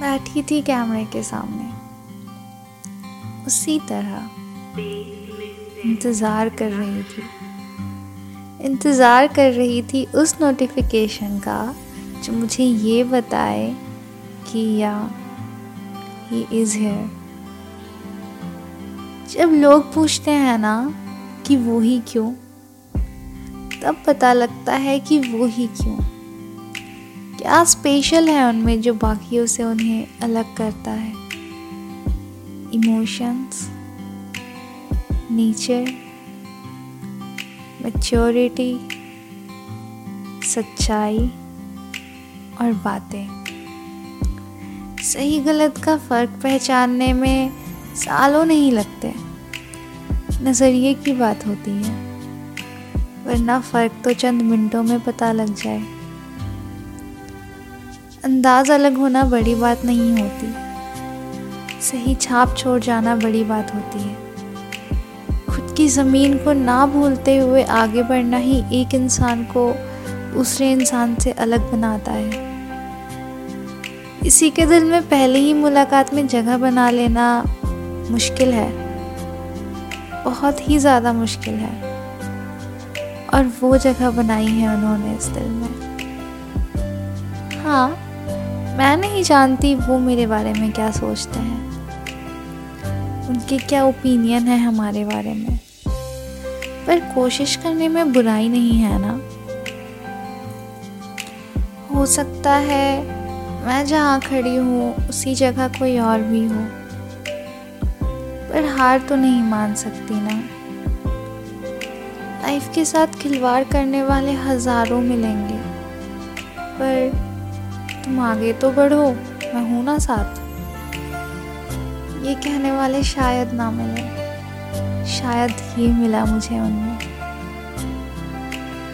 बैठी थी कैमरे के सामने। उसी तरह इंतज़ार कर रही थी। इंतज़ार कर रही थी उस नोटिफिकेशन का जो मुझे ये बताए कि या ही इज़ हेयर जब लोग पूछते हैं ना कि वो ही क्यों, तब पता लगता है कि वो ही क्यों। क्या स्पेशल है उनमें जो बाकियों से उन्हें अलग करता है? इमोशंस नेचर मैच्योरिटी सच्चाई और बातें। सही गलत का फ़र्क पहचानने में सालों नहीं लगते। नज़रिए की बात होती है। वरना फ़र्क तो चंद मिनटों में पता लग जाए। अंदाज अलग होना बड़ी बात नहीं होती। सही छाप छोड़ जाना बड़ी बात होती है। खुद की ज़मीन को ना भूलते हुए आगे बढ़ना ही एक इंसान को दूसरे इंसान से अलग बनाता है। इसी के दिल में पहले ही मुलाकात में जगह बना लेना मुश्किल है। बहुत ही ज़्यादा मुश्किल है। और वो जगह बनाई है उन्होंने इस दिल में। हाँ मैं नहीं जानती वो मेरे बारे में क्या सोचते हैं। उनके क्या ओपिनियन है हमारे बारे में? पर कोशिश करने में बुराई नहीं है ना? हो सकता है मैं जहाँ खड़ी हूँ, उसी जगह कोई और भी हो। पर हार तो नहीं मान सकती ना? लाइफ के साथ खिलवाड़ करने वाले हज़ारों मिलेंगे। पर तुम आगे तो बढ़ो, मैं हूँ ना साथ। ये कहने वाले शायद ना मिले। शायद ये मिला मुझे उनमें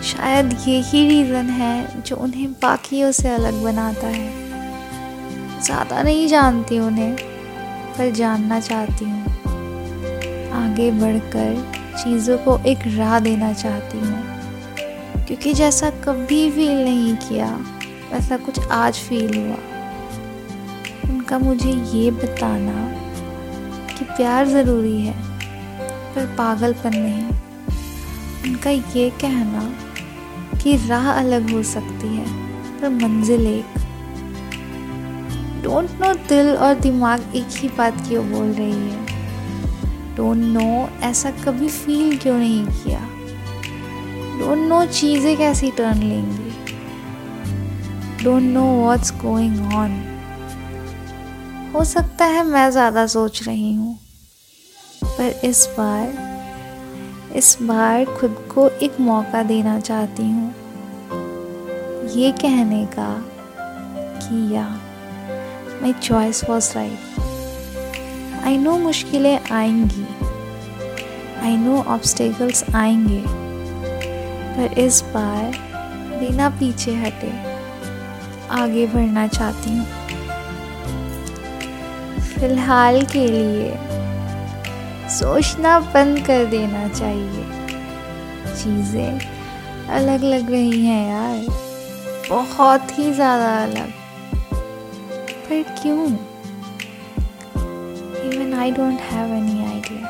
शायद ये ही रीज़न है जो उन्हें बाकियों से अलग बनाता है। ज़्यादा नहीं जानती उन्हें, पर जानना चाहती हूँ। आगे बढ़कर चीज़ों को एक राह देना चाहती हूँ। क्योंकि जैसा कभी फील नहीं किया वैसा कुछ आज फील हुआ। उनका मुझे ये बताना कि प्यार ज़रूरी है, पर पागलपन नहीं। उनका ये कहना कि राह अलग हो सकती है, पर मंजिल एक। डोंट नो दिल और दिमाग एक ही बात क्यों बोल रही है? डोंट नो ऐसा कभी फील क्यों नहीं किया? डोंट नो चीज़ें कैसी टर्न लेंगी? Don't know what's going on हो सकता है मैं ज़्यादा सोच रही हूँ, पर इस बार इस बार खुद को एक मौका देना चाहती हूँ। ये कहने का कि या my choice was right I know मुश्किलें आएँगी आई नो ऑब्स्टेकल्स आएँगे, पर इस बार बिना पीछे हटे। आगे बढ़ना चाहती हूँ। फ़िलहाल के लिए सोचना बंद कर देना चाहिए। चीज़ें अलग लग रही हैं यार। बहुत ही ज़्यादा अलग। पर क्यों? Even I don't have any idea.